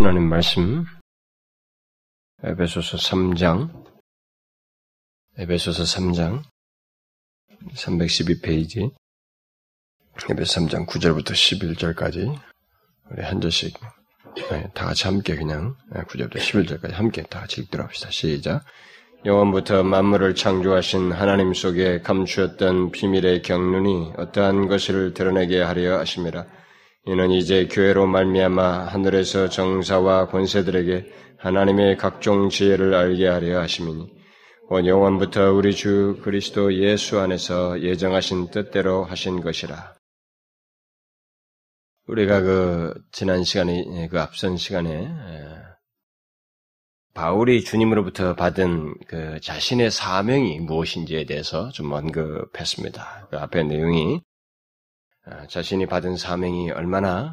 하나님 말씀 에베소서 3장 에베소서 3장 312페이지 에베소 3장 9절부터 11절까지 우리 한 절씩 네, 다 같이 함께 그냥 9절부터 11절까지 함께 다 같이 읽도록 합시다. 시작. 영원부터 만물을 창조하신 하나님 속에 감추었던 비밀의 경륜이 어떠한 것을 드러내게 하려 하심이라. 이는 이제 교회로 말미암아 하늘에서 정사와 권세들에게 하나님의 각종 지혜를 알게 하려 하심이니 원 영원부터 우리 주 그리스도 예수 안에서 예정하신 뜻대로 하신 것이라. 우리가 그 지난 시간에 그 앞선 시간에 바울이 주님으로부터 받은 그 자신의 사명이 무엇인지에 대해서 좀 언급했습니다. 그 앞에 내용이 아, 자신이 받은 사명이 얼마나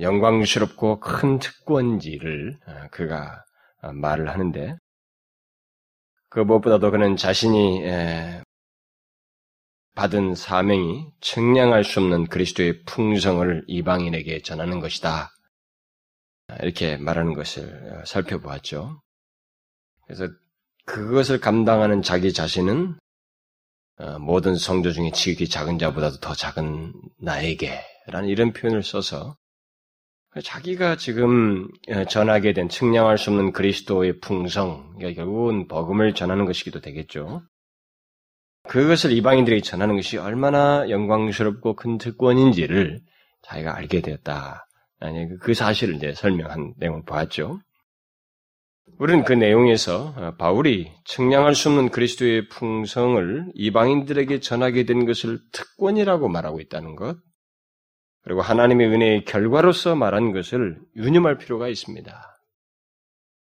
영광스럽고 큰 특권지를 아, 그가 아, 말을 하는데 그 무엇보다도 그는 자신이 받은 사명이 측량할 수 없는 그리스도의 풍성을 이방인에게 전하는 것이다. 이렇게 말하는 것을 어, 살펴보았죠. 그래서 그것을 감당하는 자기 자신은 어, 모든 성도 중에 지극히 작은 자보다도 더 작은 나에게라는 이런 표현을 써서 자기가 지금 어, 전하게 된 측량할 수 없는 그리스도의 풍성, 그러니까 결국은 복음을 전하는 것이기도 되겠죠. 그것을 이방인들에게 전하는 것이 얼마나 영광스럽고 큰 특권인지를 자기가 알게 되었다. 아니, 그 사실을 이제 설명한 내용을 보았죠. 우리는 그 내용에서 어, 바울이 측량할 수 없는 그리스도의 풍성을 이방인들에게 전하게 된 것을 특권이라고 말하고 있다는 것, 그리고 하나님의 은혜의 결과로서 말한 것을 유념할 필요가 있습니다.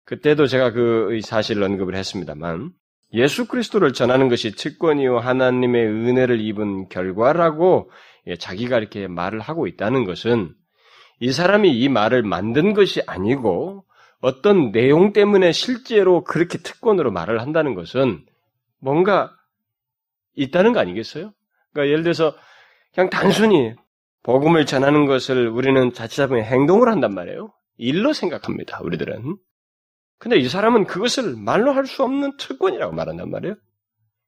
그때도 제가 그 사실을 언급을 했습니다만, 예수 그리스도를 전하는 것이 특권이요 하나님의 은혜를 입은 결과라고 예, 자기가 이렇게 말을 하고 있다는 것은 이 사람이 이 말을 만든 것이 아니고 어떤 내용 때문에 실제로 그렇게 특권으로 말을 한다는 것은 뭔가 있다는 거 아니겠어요? 그러니까 예를 들어서 그냥 단순히 복음을 전하는 것을 우리는 자칫하면 행동을 한단 말이에요. 일로 생각합니다. 우리들은. 근데 이 사람은 그것을 말로 할 수 없는 특권이라고 말한단 말이에요.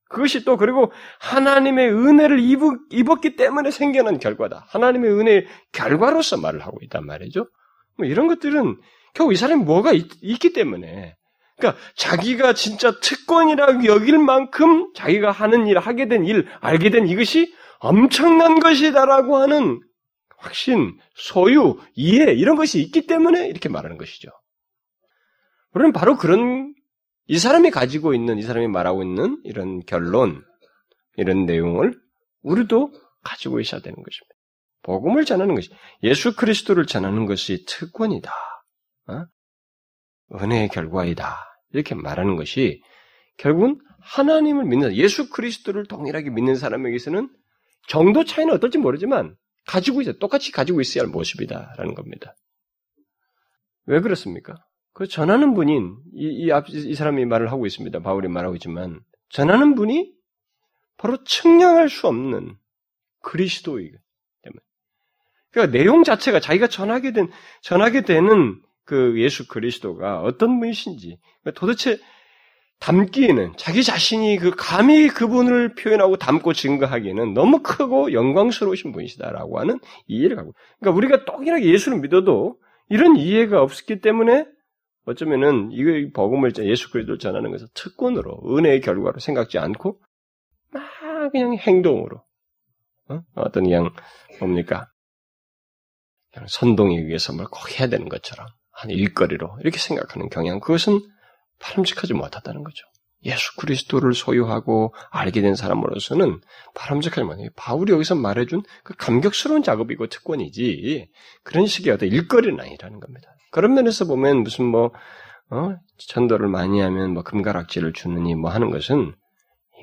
그것이 또 그리고 하나님의 은혜를 입었기 때문에 생겨난 결과다. 하나님의 은혜의 결과로서 말을 하고 있단 말이죠. 뭐 이런 것들은 결국 이 사람이 뭐가 있, 기 때문에 그러니까 자기가 진짜 특권이라고 여길 만큼 자기가 하는 일, 하게 된 일, 알게 된 이것이 엄청난 것이다라고 하는 확신, 소유, 이해 이런 것이 있기 때문에 이렇게 말하는 것이죠. 우리는 바로 그런 이 사람이 가지고 있는 이 사람이 말하고 있는 이런 결론, 이런 내용을 우리도 가지고 있어야 되는 것입니다. 복음을 전하는 것이 예수 그리스도를 전하는 것이 특권이다. 어? 은혜의 결과이다. 이렇게 말하는 것이 결국은 하나님을 믿는 예수 그리스도를 동일하게 믿는 사람에게서는 정도 차이는 어떨지 모르지만 가지고 있어 똑같이 가지고 있어야 할 모습이다라는 겁니다. 왜 그렇습니까? 그 전하는 분인 이, 이, 앞, 이 사람이 말을 하고 있습니다. 바울이 말하고 있지만 전하는 분이 바로 측량할 수 없는 그리스도이기 때문에. 그러니까 내용 자체가 자기가 전하게 된 전하게 되는 그 예수 그리스도가 어떤 분이신지 도대체 담기에는 자기 자신이 그 감히 그분을 표현하고 담고 증거하기에는 너무 크고 영광스러우신 분이시다라고 하는 이해를 갖고. 그러니까 우리가 똑이하게 예수를 믿어도 이런 이해가 없었기 때문에 어쩌면은 이거 복음을 예수 그리스도를 전하는 것을 특권으로 은혜의 결과로 생각지 않고 막 그냥 행동으로 어? 떤 그냥 뭡니까 그냥 선동에 의해서 뭘 꼭 해야 되는 것처럼 한 일거리로 이렇게 생각하는 경향 그것은 바람직하지 못하다는 거죠. 예수 그리스도를 소유하고 알게 된 사람으로서는 바람직하지 못해요. 바울이 여기서 말해준 그 감격스러운 작업이고 특권이지 그런 식의 어떤 일거리는 아니라는 겁니다. 그런 면에서 보면 무슨 뭐 어? 전도를 많이 하면 뭐 금가락지를 주느니 뭐 하는 것은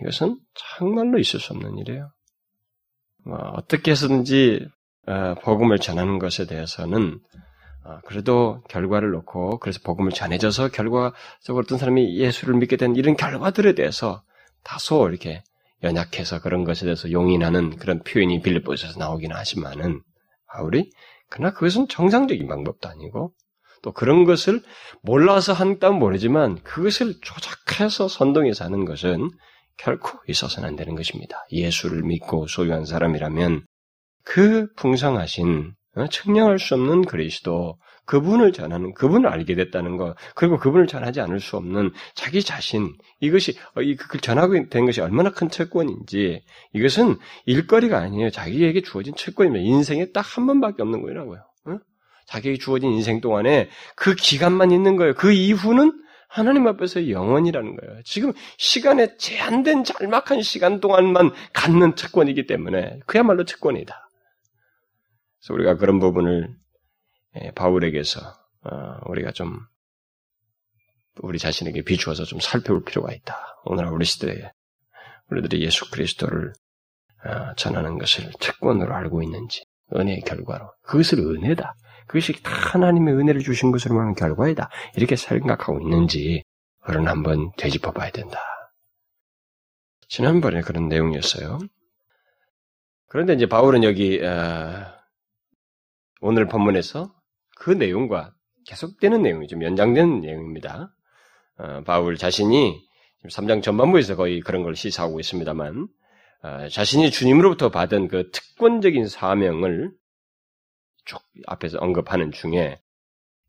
이것은 정말로 있을 수 없는 일이에요. 뭐 어떻게 해서든지 어, 복음을 전하는 것에 대해서는 어, 그래도 결과를 놓고 그래서 복음을 전해져서 결과적으로 어떤 사람이 예수를 믿게 된 이런 결과들에 대해서 다소 이렇게 연약해서 그런 것에 대해서 용인하는 그런 표현이 빌립보에서 나오기는 하지만은 바울이 그러나 그것은 정상적인 방법도 아니고 또 그런 것을 몰라서 한다면 모르지만 그것을 조작해서 선동해서 하는 것은 결코 있어서는 안 되는 것입니다. 예수를 믿고 소유한 사람이라면 그 풍성하신 어, 측량할 수 없는 그리스도 그분을 전하는 그분을 알게 됐다는 것 그리고 그분을 전하지 않을 수 없는 자기 자신 이것이 어, 그걸 전하고 된 것이 얼마나 큰 채권인지 이것은 일거리가 아니에요 자기에게 주어진 채권입니다 인생에 딱 한 번밖에 없는 거라고요 어? 자기에게 주어진 인생 동안에 그 기간만 있는 거예요 그 이후는 하나님 앞에서 영원이라는 거예요. 지금 시간에 제한된 짤막한 시간 동안만 갖는 채권이기 때문에 그야말로 채권이다. 그래서 우리가 그런 부분을 예, 바울에게서 어, 우리가 좀 우리 자신에게 비추어서 좀 살펴볼 필요가 있다. 오늘날 우리 시대에 우리들이 예수 그리스도를 어, 전하는 것을 채권으로 알고 있는지 은혜의 결과로 그것을 은혜다. 그것이 다 하나님의 은혜를 주신 것으로 말하는 결과이다. 이렇게 생각하고 있는지 그런 한번 되짚어 봐야 된다. 지난번에 그런 내용이었어요. 그런데 이제 바울은 여기 어, 오늘 본문에서 그 내용과 계속되는 내용이 좀 연장되는 내용입니다. 어, 바울 자신이 3장 전반부에서 거의 그런 걸 시사하고 있습니다만 어, 자신이 주님으로부터 받은 그 특권적인 사명을 쭉 앞에서 언급하는 중에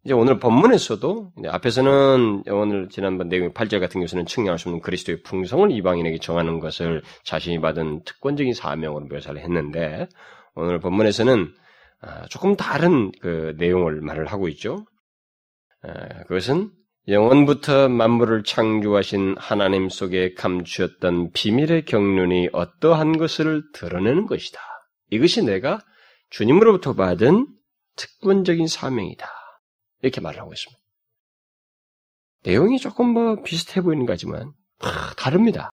이제 오늘 본문에서도 앞에서는 오늘 지난번 내용 8절 같은 경우는 측량할 수 없는 그리스도의 풍성을 이방인에게 정하는 것을 자신이 받은 특권적인 사명으로 묘사를 했는데 오늘 본문에서는 아, 조금 다른 그 내용을 말을 하고 있죠. 아, 그것은 영원부터 만물을 창조하신 하나님 속에 감추었던 비밀의 경륜이 어떠한 것을 드러내는 것이다. 이것이 내가 주님으로부터 받은 특권적인 사명이다. 이렇게 말을 하고 있습니다. 내용이 조금 뭐 비슷해 보이는 거지만 다릅니다.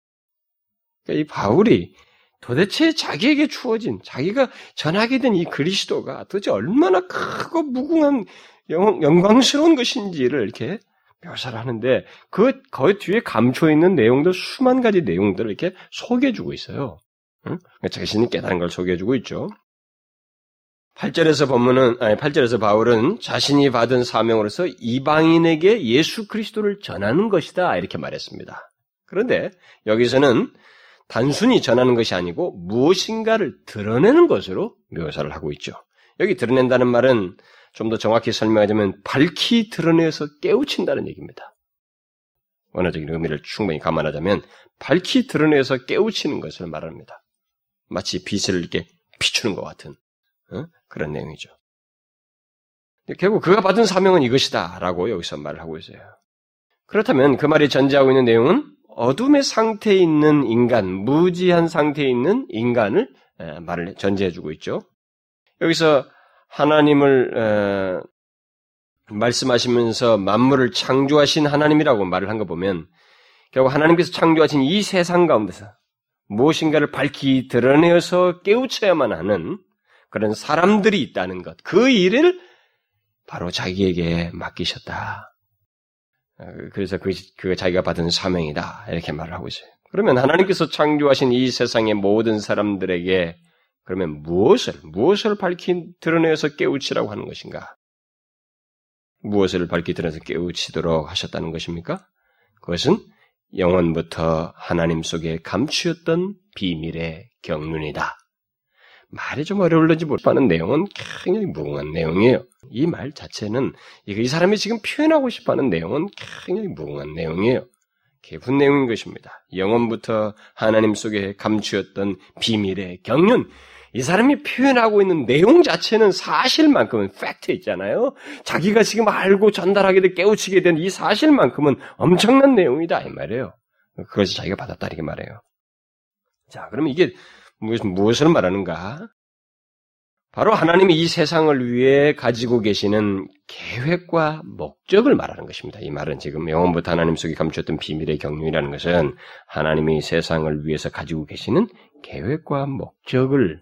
그러니까 이 바울이 도대체 자기에게 주어진 자기가 전하게 된 이 그리스도가 도대체 얼마나 크고 무궁한 영광스러운 것인지를 이렇게 묘사를 하는데 그, 그 뒤에 감춰 있는 내용들 수만 가지 내용들을 이렇게 소개해주고 있어요. 응? 그러니까 자신이 깨달은 걸 소개해주고 있죠. 8절에서 본문은, 아니, 8절에서 바울은 자신이 받은 사명으로서 이방인에게 예수 그리스도를 전하는 것이다. 이렇게 말했습니다. 그런데 여기서는 단순히 전하는 것이 아니고 무엇인가를 드러내는 것으로 묘사를 하고 있죠. 여기 드러낸다는 말은 좀 더 정확히 설명하자면 밝히 드러내서 깨우친다는 얘기입니다. 원어적인 의미를 충분히 감안하자면 밝히 드러내서 깨우치는 것을 말합니다. 마치 빛을 이렇게 비추는 것 같은 어? 그런 내용이죠. 결국 그가 받은 사명은 이것이다라고 여기서 말을 하고 있어요. 그렇다면 그 말이 전제하고 있는 내용은 어둠의 상태에 있는 인간, 무지한 상태에 있는 인간을 말을 전제해주고 있죠. 여기서 하나님을 말씀하시면서 만물을 창조하신 하나님이라고 말을 한 거 보면 결국 하나님께서 창조하신 이 세상 가운데서 무엇인가를 밝히 드러내어서 깨우쳐야만 하는 그런 사람들이 있다는 것, 그 일을 바로 자기에게 맡기셨다. 어, 그래서 그, 그 자기가 받은 사명이다. 이렇게 말을 하고 있어요. 그러면 하나님께서 창조하신 이 세상의 모든 사람들에게 그러면 무엇을, 무엇을 밝히 드러내서 깨우치라고 하는 것인가? 무엇을 밝히 드러내서 깨우치도록 하셨다는 것입니까? 그것은 영원부터 하나님 속에 감추었던 비밀의 경륜이다. 말이 좀 어려울런지 모르겠는 내용은 굉장히 무궁한 내용이에요. 이 말 자체는 이 사람이 지금 표현하고 싶어하는 내용은 굉장히 무궁한 내용이에요. 깊은 내용인 것입니다. 영원부터 하나님 속에 감추었던 비밀의 경륜. 이 사람이 표현하고 있는 내용 자체는 사실만큼은 팩트 있잖아요. 자기가 지금 알고 전달하게 돼 깨우치게 된 이 사실만큼은 엄청난 내용이다 이 말이에요. 그것을 자기가 받았다 이렇게 말해요. 자, 그러면 이게 무엇을 말하는가? 바로 하나님이 이 세상을 위해 가지고 계시는 계획과 목적을 말하는 것입니다. 이 말은 지금 영원부터 하나님 속에 감추었던 비밀의 경륜이라는 것은 하나님이 세상을 위해서 가지고 계시는 계획과 목적을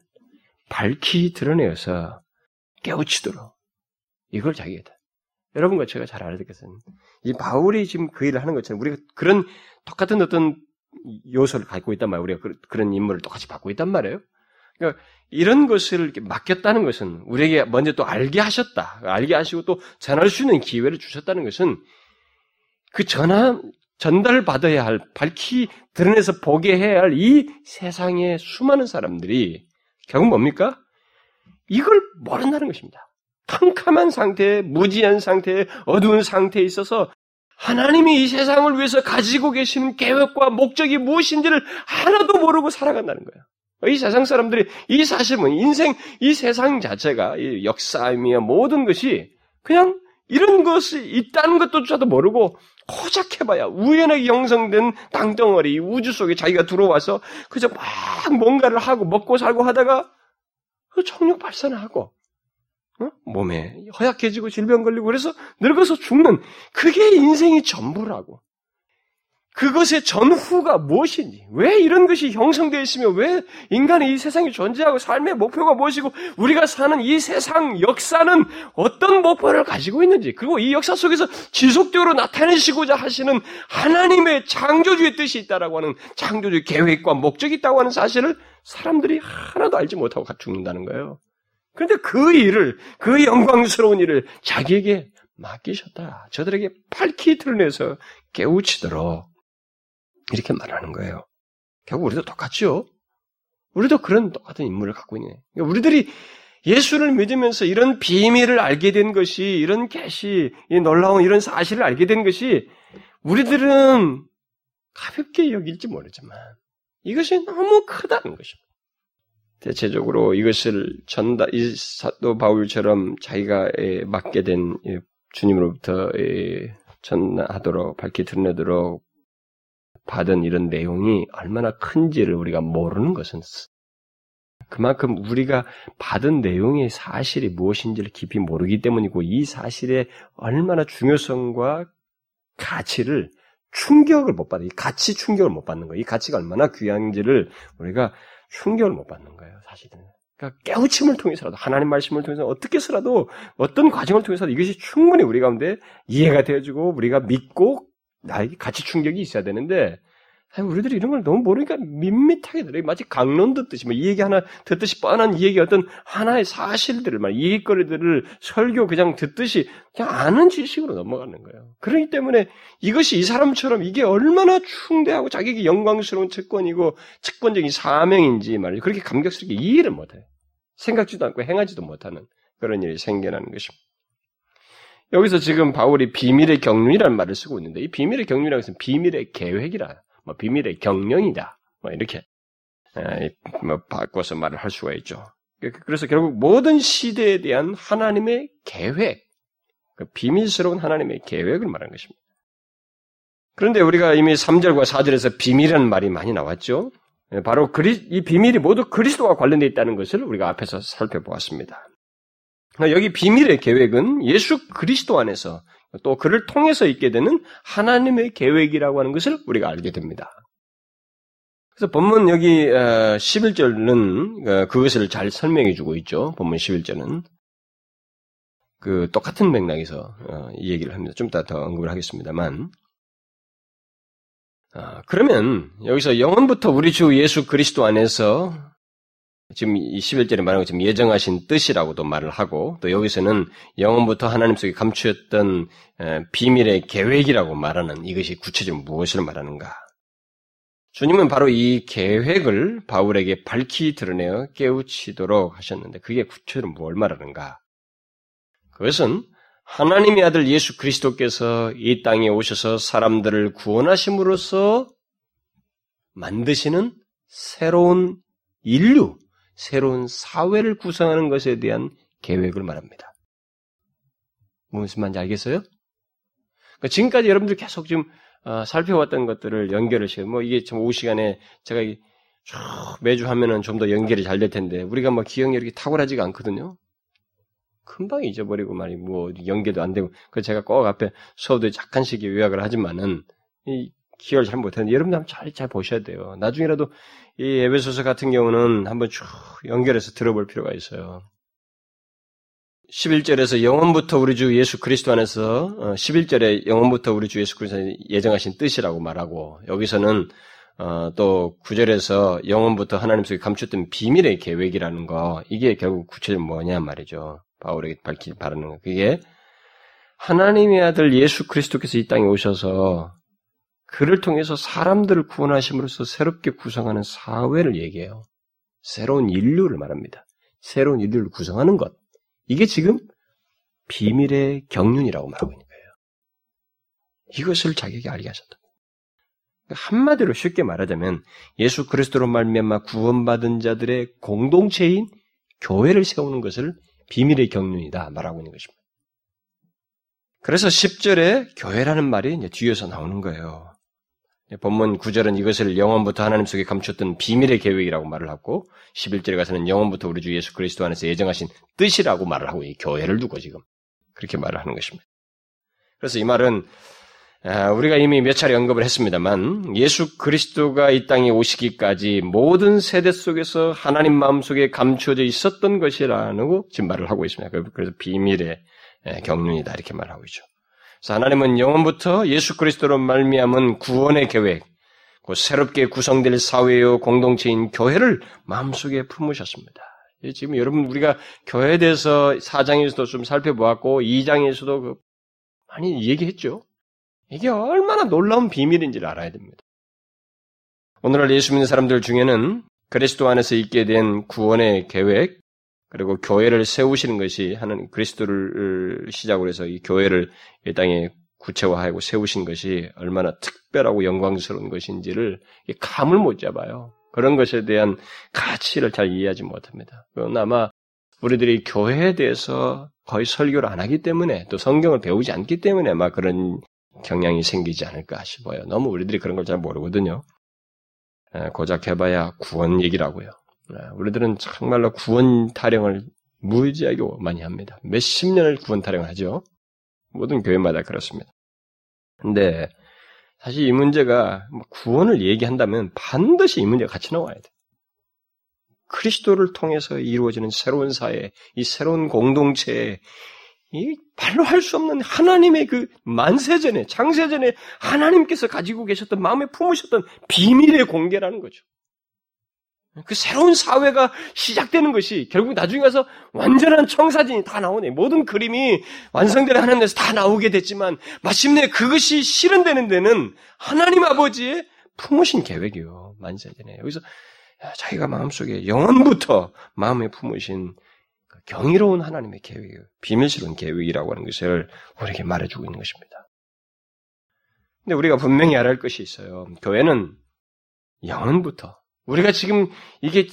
밝히 드러내어서 깨우치도록 이걸 자기에다. 여러분과 제가 잘 되겠어요. 이 바울이 지금 그 일을 하는 것처럼 우리가 그런 똑같은 어떤 요소를 갖고 있단 말이에요. 우리가 그, 런 인물을 똑같이 받고 있단 말이에요. 그러니까 이런 것을 맡겼다는 것은 우리에게 먼저 또 알게 하셨다. 알게 하시고 또 전할 수 있는 기회를 주셨다는 것은 그 전화, 전달 받아야 할, 밝히 드러내서 보게 해야 할 이 세상의 수많은 사람들이 결국 뭡니까? 이걸 모른다는 것입니다. 캄캄한 상태에, 무지한 상태에, 어두운 상태에 있어서 하나님이 이 세상을 위해서 가지고 계시는 계획과 목적이 무엇인지를 하나도 모르고 살아간다는 거예요. 이 세상 사람들이 이 사실은 인생, 이 세상 자체가 이 역사이며 모든 것이 그냥 이런 것이 있다는 것도조차도 모르고 고작해봐야 우연하게 형성된 땅덩어리 우주 속에 자기가 들어와서 그저 막 뭔가를 하고 먹고 살고 하다가 그 정력 발산하고 어? 몸에 허약해지고 질병 걸리고 그래서 늙어서 죽는 그게 인생이 전부라고. 그것의 전후가 무엇인지, 왜 이런 것이 형성되어 있으며, 왜 인간이 이 세상에 존재하고 삶의 목표가 무엇이고, 우리가 사는 이 세상 역사는 어떤 목표를 가지고 있는지, 그리고 이 역사 속에서 지속적으로 나타내시고자 하시는 하나님의 창조주의 뜻이 있다라고 하는 창조주의 계획과 목적이 있다고 하는 사실을 사람들이 하나도 알지 못하고 죽는다는 거예요. 그런데 그 일을, 그 영광스러운 일을 자기에게 맡기셨다. 저들에게 밝히 드러내서 깨우치도록 이렇게 말하는 거예요. 결국 우리도 똑같죠? 우리도 그런 똑같은 인물을 갖고 있네. 그러니까 우리들이 예수를 믿으면서 이런 비밀을 알게 된 것이, 이런 계시, 이 놀라운 이런 사실을 알게 된 것이 우리들은 가볍게 여길지 모르지만 이것이 너무 크다는 것입니다. 대체적으로 이것을 전다, 이 사도 바울처럼 자기가 맡게 된 주님으로부터 전하도록 밝히 드러내도록 받은 이런 내용이 얼마나 큰지를 우리가 모르는 것은 그만큼 우리가 받은 내용의 사실이 무엇인지를 깊이 모르기 때문이고 이 사실의 얼마나 중요성과 가치를 충격을 못 받아. 이 가치 충격을 못 받는 거예요. 이 가치가 얼마나 귀한지를 우리가 충격을 못 받는 거예요, 사실은. 그러니까 깨우침을 통해서라도 하나님 말씀을 통해서 어떻게 해서라도 어떤 과정을 통해서라도 이것이 충분히 우리 가운데 이해가 되어지고 우리가 믿고 나에게 가치 충격이 있어야 되는데 우리들이 이런 걸 너무 모르니까 밋밋하게 들어요. 마치 강론 듣듯이, 뭐, 이 얘기 하나 듣듯이 뻔한 이 얘기 어떤 하나의 사실들을, 말, 이익거리들을 설교 그냥 듣듯이 그냥 아는 지식으로 넘어가는 거예요. 그렇기 때문에 이것이 이 사람처럼 이게 얼마나 충대하고 자기에게 영광스러운 채권이고 채권적인 사명인지 말이죠. 그렇게 감격스럽게 이해를 못해요. 생각지도 않고 행하지도 못하는 그런 일이 생겨나는 것입니다. 여기서 지금 바울이 비밀의 경륜이라는 말을 쓰고 있는데 이 비밀의 경륜이라는 것은 비밀의 계획이라 뭐 비밀의 경영이다. 뭐 이렇게 뭐 바꿔서 말을 할 수가 있죠. 그래서 결국 모든 시대에 대한 하나님의 계획, 그 비밀스러운 하나님의 계획을 말하는 것입니다. 그런데 우리가 이미 3절과 4절에서 비밀이라는 말이 많이 나왔죠. 바로 그리, 이 비밀이 모두 그리스도와 관련되어 있다는 것을 우리가 앞에서 살펴보았습니다. 여기 비밀의 계획은 예수 그리스도 안에서 또 그를 통해서 있게 되는 하나님의 계획이라고 하는 것을 우리가 알게 됩니다. 그래서 본문 여기 11절은 어, 어, 그것을 잘 설명해 주고 있죠. 본문 11절은. 그 똑같은 맥락에서 어, 이 얘기를 합니다. 좀 이따 더 언급을 하겠습니다만. 그러면 여기서 영원부터 우리 주 예수 그리스도 안에서 지금 이 11절에 말한 것처럼 예정하신 뜻이라고도 말을 하고 또 여기서는 영원부터 하나님 속에 감추었던 비밀의 계획이라고 말하는 이것이 구체적으로 무엇을 말하는가? 주님은 바로 이 계획을 바울에게 밝히 드러내어 깨우치도록 하셨는데 그게 구체적으로 뭘 말하는가? 그것은 하나님의 아들 예수 그리스도께서 이 땅에 오셔서 사람들을 구원하심으로써 만드시는 새로운 인류, 새로운 사회를 구성하는 것에 대한 계획을 말합니다. 무슨 말인지 알겠어요? 그러니까 지금까지 여러분들 계속 지금 어, 살펴왔던 것들을 연결을 시켜. 뭐 이게 좀 오후 시간에 제가 쭉 매주 하면은 좀 더 연결이 잘 될 텐데 우리가 뭐 기억력이 탁월하지가 않거든요. 금방 잊어버리고 말이 뭐 연계도 안 되고 그 제가 꼭 앞에 수업도 잠깐씩 요약을 하지만은 이 기억을 잘 못했는데 여러분들 한번 잘, 잘 보셔야 돼요. 나중에라도 이 에베소서 같은 경우는 한번 쭉 연결해서 들어볼 필요가 있어요. 11절에서 영원부터 우리 주 예수 그리스도 안에서 11절에 어, 영원부터 우리 주 예수 그리스도 예정하신 뜻이라고 말하고 여기서는 어, 또 구절에서 영원부터 하나님 속에 감췄던 비밀의 계획이라는 거 이게 결국 구체적으로 뭐냐 말이죠. 바울에게 밝히 바라는 거. 그게 하나님의 아들 예수 그리스도께서 이 땅에 오셔서 그를 통해서 사람들을 구원하심으로써 새롭게 구성하는 사회를 얘기해요. 새로운 인류를 말합니다. 새로운 인류를 구성하는 것. 이게 지금 비밀의 경륜이라고 말하고 있는 거예요. 이것을 자기에게 알게 하셨다. 한마디로 쉽게 말하자면 예수 그리스도로 말미암아 구원받은 자들의 공동체인 교회를 세우는 것을 비밀의 경륜이다 말하고 있는 것입니다. 그래서 10절에 교회라는 말이 이제 뒤에서 나오는 거예요. 본문 9절은 이것을 영원부터 하나님 속에 감췄던 비밀의 계획이라고 말을 하고 11절에 가서는 영원부터 우리 주 예수 그리스도 안에서 예정하신 뜻이라고 말을 하고 이 교회를 두고 지금 그렇게 말을 하는 것입니다. 그래서 이 말은 아, 우리가 이미 몇 차례 언급을 했습니다만 예수 그리스도가 이 땅에 오시기까지 모든 세대 속에서 하나님 마음 속에 감추어져 있었던 것이라고 지금 말을 하고 있습니다. 그래서 비밀의 경륜이다 이렇게 말하고 있죠. 그래서 하나님은 영원부터 예수 그리스도로 말미암은 구원의 계획, 새롭게 구성될 사회요 공동체인 교회를 마음속에 품으셨습니다. 지금 여러분 우리가 교회에 대해서 4장에서도 좀 살펴보았고 2장에서도 많이 얘기했죠. 이게 얼마나 놀라운 비밀인지를 알아야 됩니다. 오늘날 예수 믿는 사람들 중에는 그리스도 안에서 있게 된 구원의 계획, 그리고 교회를 세우시는 것이 하는 그리스도를 시작으로 해서 이 교회를 이 땅에 구체화하고 세우신 것이 얼마나 특별하고 영광스러운 것인지를 감을 못 잡아요. 그런 것에 대한 가치를 잘 이해하지 못합니다. 그건 아마 우리들이 교회에 대해서 거의 설교를 안 하기 때문에 또 성경을 배우지 않기 때문에 막 그런 경향이 생기지 않을까 싶어요. 너무 우리들이 그런 걸 잘 모르거든요. 고작 해봐야 구원 얘기라고요. 우리들은 정말로 구원 타령을 무지하게 많이 합니다. 몇십 년을 구원 타령을 하죠. 모든 교회마다 그렇습니다. 근데 사실 이 문제가 뭐 구원을 얘기한다면 반드시 이 문제가 같이 나와야 돼. 그리스도를 통해서 이루어지는 새로운 사회, 이 새로운 공동체에 이 발로 할 수 없는 하나님의 그 만세전에, 창세전에 하나님께서 가지고 계셨던 마음에 품으셨던 비밀의 공개라는 거죠. 그 새로운 사회가 시작되는 것이 결국 나중에 가서 완전한 청사진이 다 나오네. 모든 그림이 완성되는 하나님에서 다 나오게 됐지만 마침내 그것이 실현되는 데는 하나님 아버지의 품으신 계획이요. 만세전에. 여기서 자기가 마음속에 영원부터 마음에 품으신 경이로운 하나님의 계획이에요. 비밀스러운 계획이라고 하는 것을 우리에게 말해주고 있는 것입니다. 근데 우리가 분명히 알아야 할 것이 있어요. 교회는 영원부터 우리가 지금 이게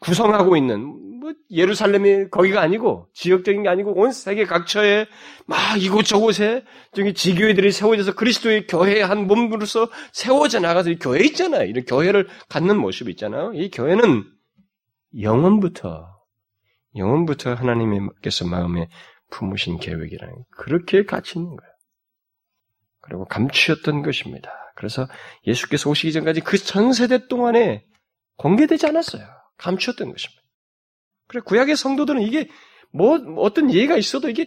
구성하고 있는 뭐 예루살렘이 거기가 아니고 지역적인 게 아니고 온 세계 각처에 막 이곳저곳에 저기 지교회들이 세워져서 그리스도의 교회의 한 몸으로서 세워져 나가서 이 교회 있잖아요. 이런 교회를 갖는 모습이 있잖아요. 이 교회는 영원부터 영원부터 하나님께서 마음에 품으신 계획이라는 그렇게 가치 있는 거예요. 그리고 감추었던 것입니다. 그래서 예수께서 오시기 전까지 그 전 세대 동안에 공개되지 않았어요. 감추었던 것입니다. 그래 구약의 성도들은 이게 뭐 어떤 예가 있어도 이게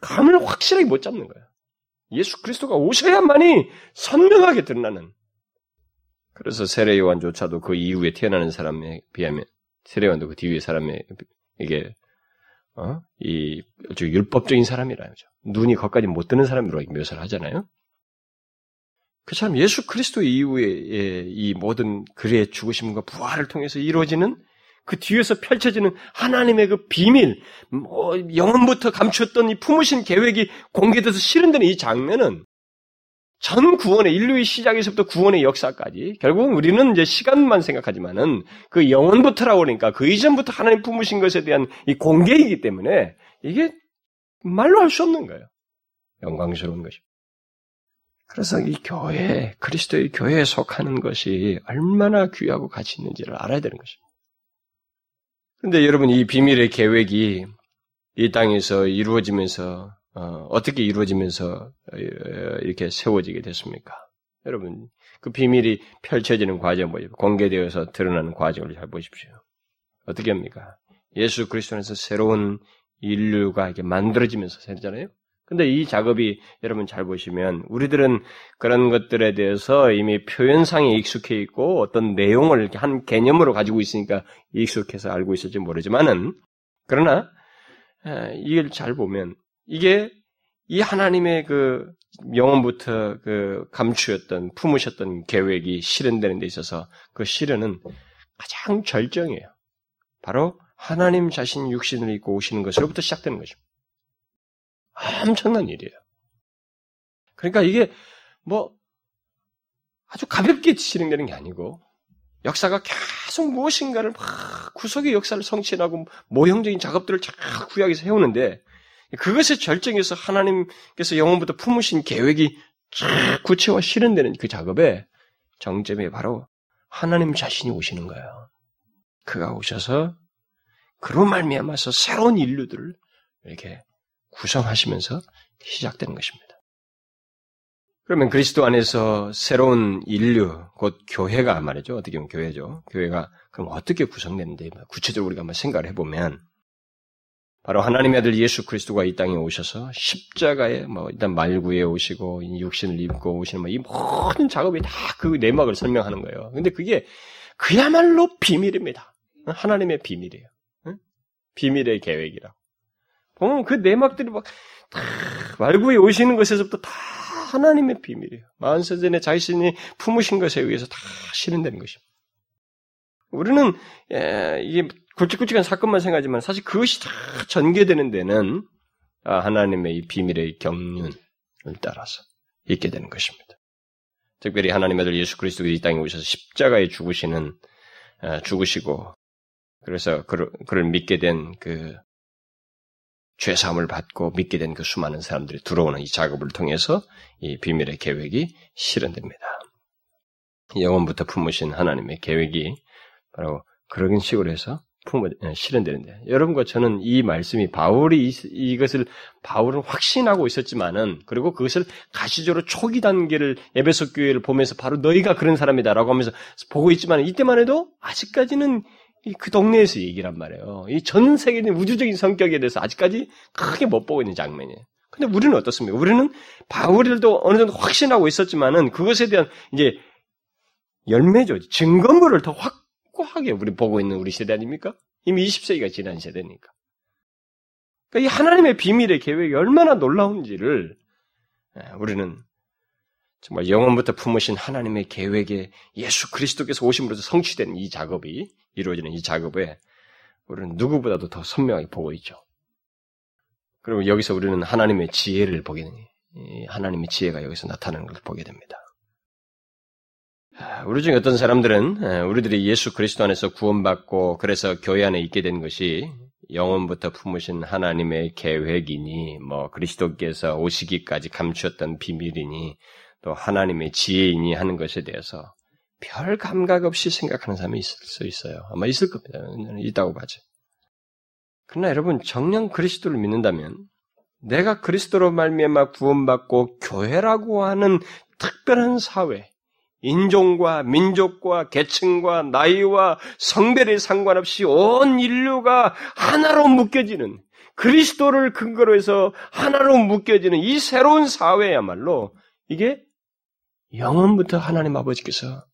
감을 확실하게 못 잡는 거예요. 예수 그리스도가 오셔야만이 선명하게 드러나는. 그래서 세례 요한조차도 그 이후에 태어나는 사람에 비하면 세례 요한도 그 뒤에 사람에 이게 어? 이 율법적인 사람이라죠. 눈이 거기까지 못 드는 사람으로 묘사를 하잖아요. 그처럼 예수 그리스도 이후에 이 모든 그의 죽으심과 부활을 통해서 이루어지는 그 뒤에서 펼쳐지는 하나님의 그 비밀, 뭐 영원부터 감추었던 이 품으신 계획이 공개돼서 실현되는 이 장면은 전 구원의 인류의 시작에서부터 구원의 역사까지 결국은 우리는 이제 시간만 생각하지만은 그 영원부터라고 그러니까 그 이전부터 하나님 품으신 것에 대한 이 공개이기 때문에 이게 말로 할 수 없는 거예요. 영광스러운 것이. 그래서 이 교회, 그리스도의 교회에 속하는 것이 얼마나 귀하고 가치 있는지를 알아야 되는 것입니다. 그런데 여러분 이 비밀의 계획이 이 땅에서 이루어지면서 어, 떻게 이루어지면서 어, 이렇게 세워지게 됐습니까? 여러분 그 비밀이 펼쳐지는 과정 뭐예요? 공개되어서 드러나는 과정을 잘 보십시오. 어떻게 합니까? 예수 그리스도 안에서 새로운 인류가 이렇게 만들어지면서 살잖아요. 근데 이 작업이 여러분 잘 보시면 우리들은 그런 것들에 대해서 이미 표현상에 익숙해 있고 어떤 내용을 한 개념으로 가지고 있으니까 익숙해서 알고 있을지 모르지만은 그러나 이걸 잘 보면 이게 이 하나님의 그 영원부터 그 감추었던 품으셨던 계획이 실현되는 데 있어서 그 실현은 가장 절정이에요. 바로 하나님 자신 육신을 입고 오시는 것으로부터 시작되는 것입니다. 엄청난 일이에요. 그러니까 이게 뭐 아주 가볍게 실행되는 게 아니고 역사가 계속 무엇인가를 막 구속의 역사를 성취하고 모형적인 작업들을 쫙 구약에서 해오는데 그것의 절정에서 하나님께서 영원부터 품으신 계획이 쫙 구체화 실현되는 그 작업에 정점에 바로 하나님 자신이 오시는 거예요. 그가 오셔서 그로 말미암아서 새로운 인류들을 이렇게 구성하시면서 시작되는 것입니다. 그러면 그리스도 안에서 새로운 인류, 곧 교회가 말이죠. 어떻게 보면 교회죠. 교회가 그럼 어떻게 구성되는데 구체적으로 우리가 한번 생각을 해보면 바로 하나님의 아들 예수 그리스도가 이 땅에 오셔서 십자가에 뭐 일단 말구에 오시고 육신을 입고 오시는 뭐이 모든 작업이 다 그 내막을 설명하는 거예요. 근데 그게 그야말로 비밀입니다. 하나님의 비밀이에요. 비밀의 계획이라. 보면 그 내막들이 막 말구에 오시는 것에서부터 다 하나님의 비밀이에요. 만세전에 자신이 품으신 것에 의해서 다 실현되는 것입니다. 우리는 예, 이게 굵직굵직한 사건만 생각하지만 사실 그것이 다 전개되는 데는 아, 하나님의 이 비밀의 경륜을 따라서 있게 되는 것입니다. 특별히 하나님의 아들 예수 그리스도가 이 땅에 오셔서 십자가에 죽으시는 아, 죽으시고 그래서 그를, 그를 믿게 된 그 죄사함을 받고 믿게 된 그 수많은 사람들이 들어오는 이 작업을 통해서 이 비밀의 계획이 실현됩니다. 영원부터 품으신 하나님의 계획이 바로 그런 식으로 해서 품어 예, 실현되는데 여러분과 저는 이 말씀이 바울이 이, 것을 바울은 확신하고 있었지만은 그리고 그것을 가시적으로 초기 단계를 에베소 교회를 보면서 바로 너희가 그런 사람이다라고 하면서 보고 있지만 이때만 해도 아직까지는 그 동네에서 얘기란 말이에요. 이 전 세계적인 우주적인 성격에 대해서 아직까지 크게 못 보고 있는 장면이에요. 근데 우리는 어떻습니까? 우리는 바울들도 어느 정도 확신하고 있었지만은 그것에 대한 이제 열매죠. 증거물을 더 확, 확고하게 우리 보고 있는 우리 세대 아닙니까? 이미 20세기가 지난 세대니까. 그러니까 이 하나님의 비밀의 계획이 얼마나 놀라운지를 예, 우리는 정말 영원부터 품으신 하나님의 계획에 예수 그리스도께서 오심으로써 성취된 이 작업이 이루어지는 이 작업에 우리는 누구보다도 더 선명하게 보고 있죠. 그리고 여기서 우리는 하나님의 지혜를 보게 되니 하나님의 지혜가 여기서 나타나는 걸 보게 됩니다. 우리 중에 어떤 사람들은 우리들이 예수 그리스도 안에서 구원받고 그래서 교회 안에 있게 된 것이 영원부터 품으신 하나님의 계획이니 뭐 그리스도께서 오시기까지 감추었던 비밀이니 또 하나님의 지혜이니 하는 것에 대해서 별 감각 없이 생각하는 사람이 있을 수 있어요. 아마 있을 겁니다. 있다고 봐죠. 그러나 여러분 정령 그리스도를 믿는다면 내가 그리스도로 말미암아 구원받고 교회라고 하는 특별한 사회, 인종과 민족과 계층과 나이와 성별에 상관없이 온 인류가 하나로 묶여지는 그리스도를 근거로 해서 하나로 묶여지는 이 새로운 사회야말로 이게 영원부터 하나님 아버지께서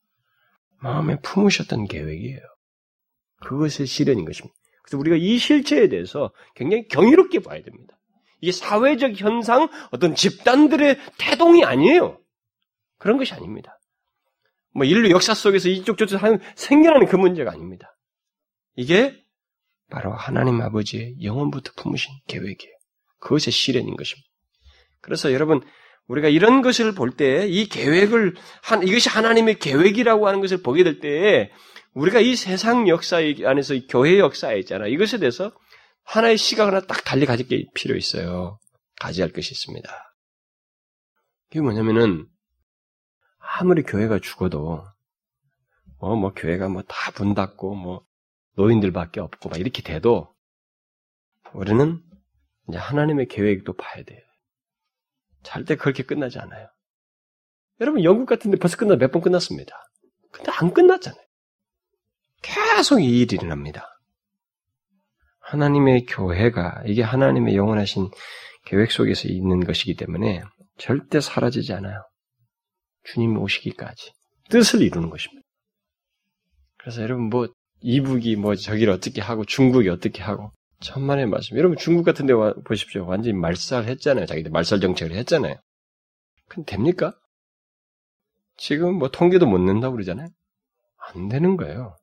마음에 품으셨던 계획이에요. 그것의 실현인 것입니다. 그래서 우리가 이 실체에 대해서 굉장히 경이롭게 봐야 됩니다. 이게 사회적 현상, 어떤 집단들의 태동이 아니에요. 그런 것이 아닙니다. 뭐 인류 역사 속에서 이쪽 저쪽 하는 생겨나는 그 문제가 아닙니다. 이게 바로 하나님 아버지의 영원부터 품으신 계획이에요. 그것의 실현인 것입니다. 그래서 여러분 우리가 이런 것을 볼 때 이 계획을 한 이것이 하나님의 계획이라고 하는 것을 보게 될때 우리가 이 세상 역사 안에서 이 교회 역사에 있잖아. 이것에 대해서 하나의 시각을 하나 딱 달리 가질 게 필요 있어요. 가지할 것이 있습니다. 그게 뭐냐면은 아무리 교회가 죽어도 뭐, 뭐 교회가 뭐 다 문 닫고 뭐 노인들밖에 없고 막 이렇게 돼도 우리는 이제 하나님의 계획도 봐야 돼요. 절대 그렇게 끝나지 않아요. 여러분 영국 같은 데 벌써 끝나 몇 번 끝났습니다. 근데 안 끝났잖아요. 계속 이 일이 일어납니다. 하나님의 교회가 이게 하나님의 영원하신 계획 속에서 있는 것이기 때문에 절대 사라지지 않아요. 주님 오시기까지 뜻을 이루는 것입니다. 그래서 여러분 뭐 이북이 뭐 저기를 어떻게 하고 중국이 어떻게 하고 천만의 말씀. 여러분 중국 같은 데 와 보십시오. 완전히 말살했잖아요. 자기들 말살 정책을 했잖아요. 근데 됩니까? 지금 뭐 통계도 못 낸다고 그러잖아요. 안 되는 거예요.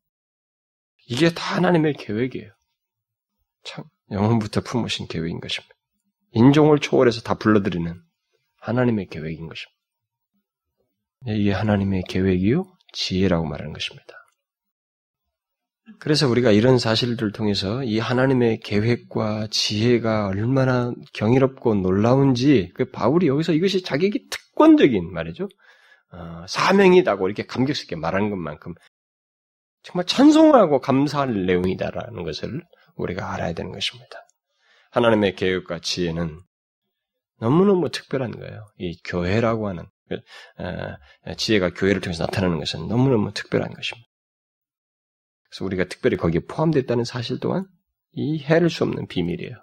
이게 다 하나님의 계획이에요. 참 영혼부터 품으신 계획인 것입니다. 인종을 초월해서 다 불러들이는 하나님의 계획인 것입니다. 이게 하나님의 계획이요 지혜라고 말하는 것입니다. 그래서 우리가 이런 사실들을 통해서 이 하나님의 계획과 지혜가 얼마나 경이롭고 놀라운지 그 바울이 여기서 이것이 자기에게 특권적인 말이죠. 어, 사명이다고 이렇게 감격스럽게 말하는 것만큼 정말 찬송하고 감사할 내용이다라는 것을 우리가 알아야 되는 것입니다. 하나님의 계획과 지혜는 너무너무 특별한 거예요. 이 교회라고 하는 어, 지혜가 교회를 통해서 나타나는 것은 너무너무 특별한 것입니다. 그래서 우리가 특별히 거기에 포함됐다는 사실 또한 이 해를 수 없는 비밀이에요.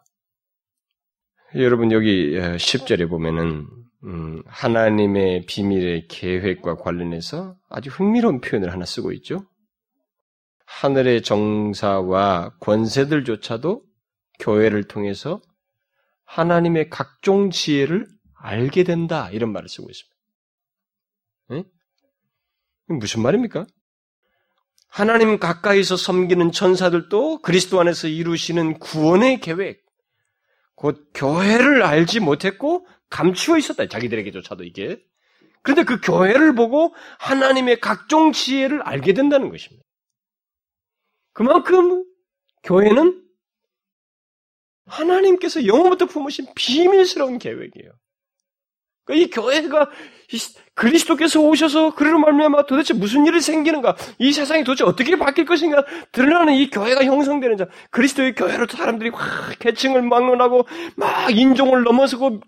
여러분 여기 10절에 어, 보면은 음, 하나님의 비밀의 계획과 관련해서 아주 흥미로운 표현을 하나 쓰고 있죠. 하늘의 정사와 권세들조차도 교회를 통해서 하나님의 각종 지혜를 알게 된다 이런 말을 쓰고 있습니다. 네? 무슨 말입니까? 하나님 가까이서 섬기는 천사들도 그리스도 안에서 이루시는 구원의 계획, 곧 교회를 알지 못했고 감추어 있었다. 자기들에게조차도 이게. 그런데 그 교회를 보고 하나님의 각종 지혜를 알게 된다는 것입니다. 그만큼 교회는 하나님께서 영원부터 품으신 비밀스러운 계획이에요. 그러니까 이 교회가 그리스도께서 오셔서 그를 말미암아 도대체 무슨 일이 생기는가? 이 세상이 도대체 어떻게 바뀔 것인가? 드러나는 이 교회가 형성되는 자. 그리스도의 교회로 사람들이 확 계층을 막론하고 막 인종을 넘어서고